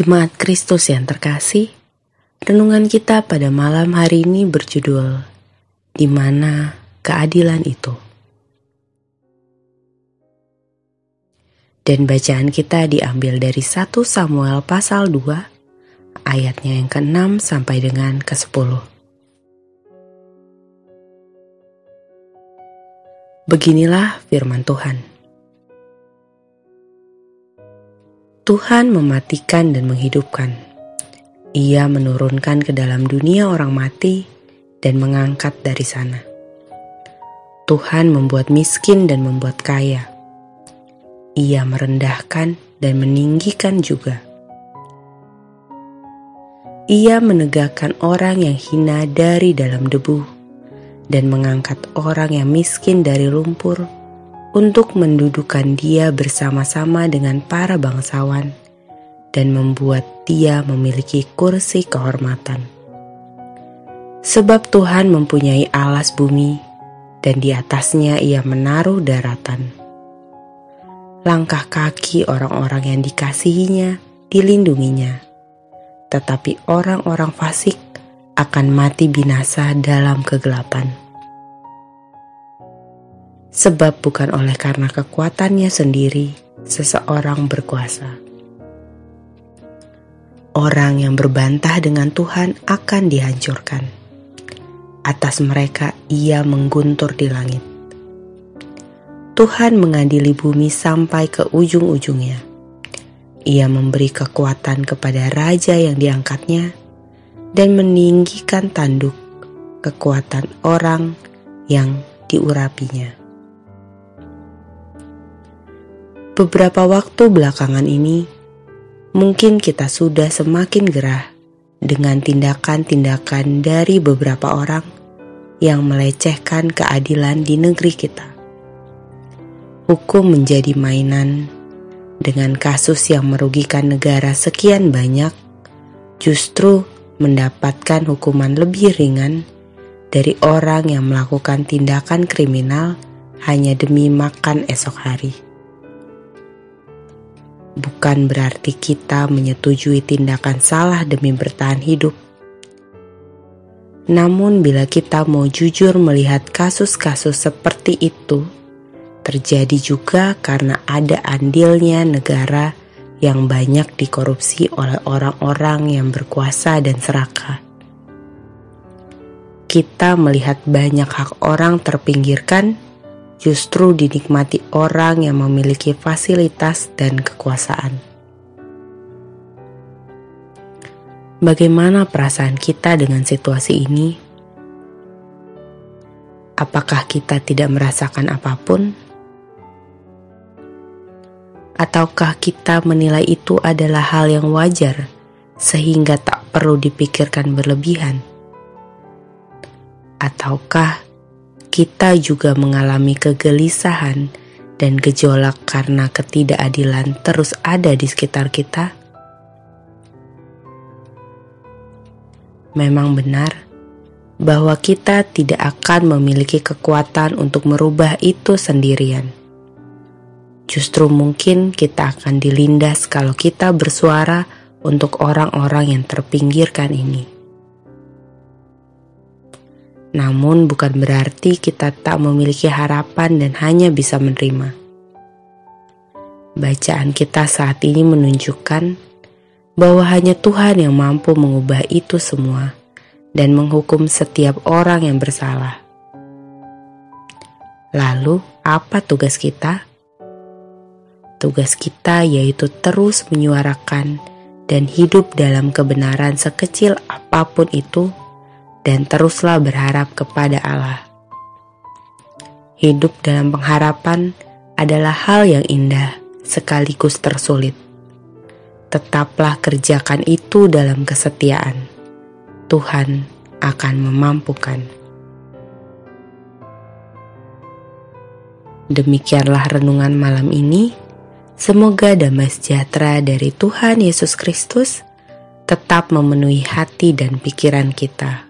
Jemaat Kristus yang terkasih, renungan kita pada malam hari ini berjudul Di mana keadilan itu? Dan bacaan kita diambil dari 1 Samuel pasal 2 ayatnya yang ke-6 sampai dengan ke-10. Beginilah firman Tuhan. Tuhan mematikan dan menghidupkan. Ia menurunkan ke dalam dunia orang mati dan mengangkat dari sana. Tuhan membuat miskin dan membuat kaya. Ia merendahkan dan meninggikan juga. Ia menegakkan orang yang hina dari dalam debu dan mengangkat orang yang miskin dari lumpur untuk mendudukan dia bersama-sama dengan para bangsawan dan membuat dia memiliki kursi kehormatan. Sebab Tuhan mempunyai alas bumi dan di atasnya ia menaruh daratan. Langkah kaki orang-orang yang dikasihinya dilindunginya, tetapi orang-orang fasik akan mati binasa dalam kegelapan sebab bukan oleh karena kekuatannya sendiri seseorang berkuasa. Orang yang berbantah dengan Tuhan akan dihancurkan. Atas mereka ia mengguntur di langit. Tuhan mengadili bumi sampai ke ujung-ujungnya. Ia memberi kekuatan kepada raja yang diangkatnya dan meninggikan tanduk kekuatan orang yang diurapinya. Beberapa waktu belakangan ini, mungkin kita sudah semakin gerah dengan tindakan-tindakan dari beberapa orang yang melecehkan keadilan di negeri kita. Hukum menjadi mainan dengan kasus yang merugikan negara sekian banyak, justru mendapatkan hukuman lebih ringan dari orang yang melakukan tindakan kriminal hanya demi makan esok hari bukan berarti kita menyetujui tindakan salah demi bertahan hidup. Namun, bila kita mau jujur melihat kasus-kasus seperti itu, terjadi juga karena ada andilnya negara yang banyak dikorupsi oleh orang-orang yang berkuasa dan serakah. Kita melihat banyak hak orang terpinggirkan justru dinikmati orang yang memiliki fasilitas dan kekuasaan. Bagaimana perasaan kita dengan situasi ini? Apakah kita tidak merasakan apa pun? Ataukah kita menilai itu adalah hal yang wajar sehingga tak perlu dipikirkan berlebihan? Ataukah kita juga mengalami kegelisahan dan gejolak karena ketidakadilan terus ada di sekitar kita? Memang benar bahwa kita tidak akan memiliki kekuatan untuk merubah itu sendirian. Justru mungkin kita akan dilindas kalau kita bersuara untuk orang-orang yang terpinggirkan ini. Namun bukan berarti kita tak memiliki harapan dan hanya bisa menerima. Bacaan kita saat ini menunjukkan bahwa hanya Tuhan yang mampu mengubah itu semua dan menghukum setiap orang yang bersalah. Lalu, apa tugas kita? Tugas kita yaitu terus menyuarakan dan hidup dalam kebenaran sekecil apa pun itu dan teruslah berharap kepada Allah. Hidup dalam pengharapan adalah hal yang indah sekaligus tersulit. Tetaplah kerjakan itu dalam kesetiaan. Tuhan akan memampukan. Demikianlah renungan malam ini. Semoga damai sejahtera dari Tuhan Yesus Kristus tetap memenuhi hati dan pikiran kita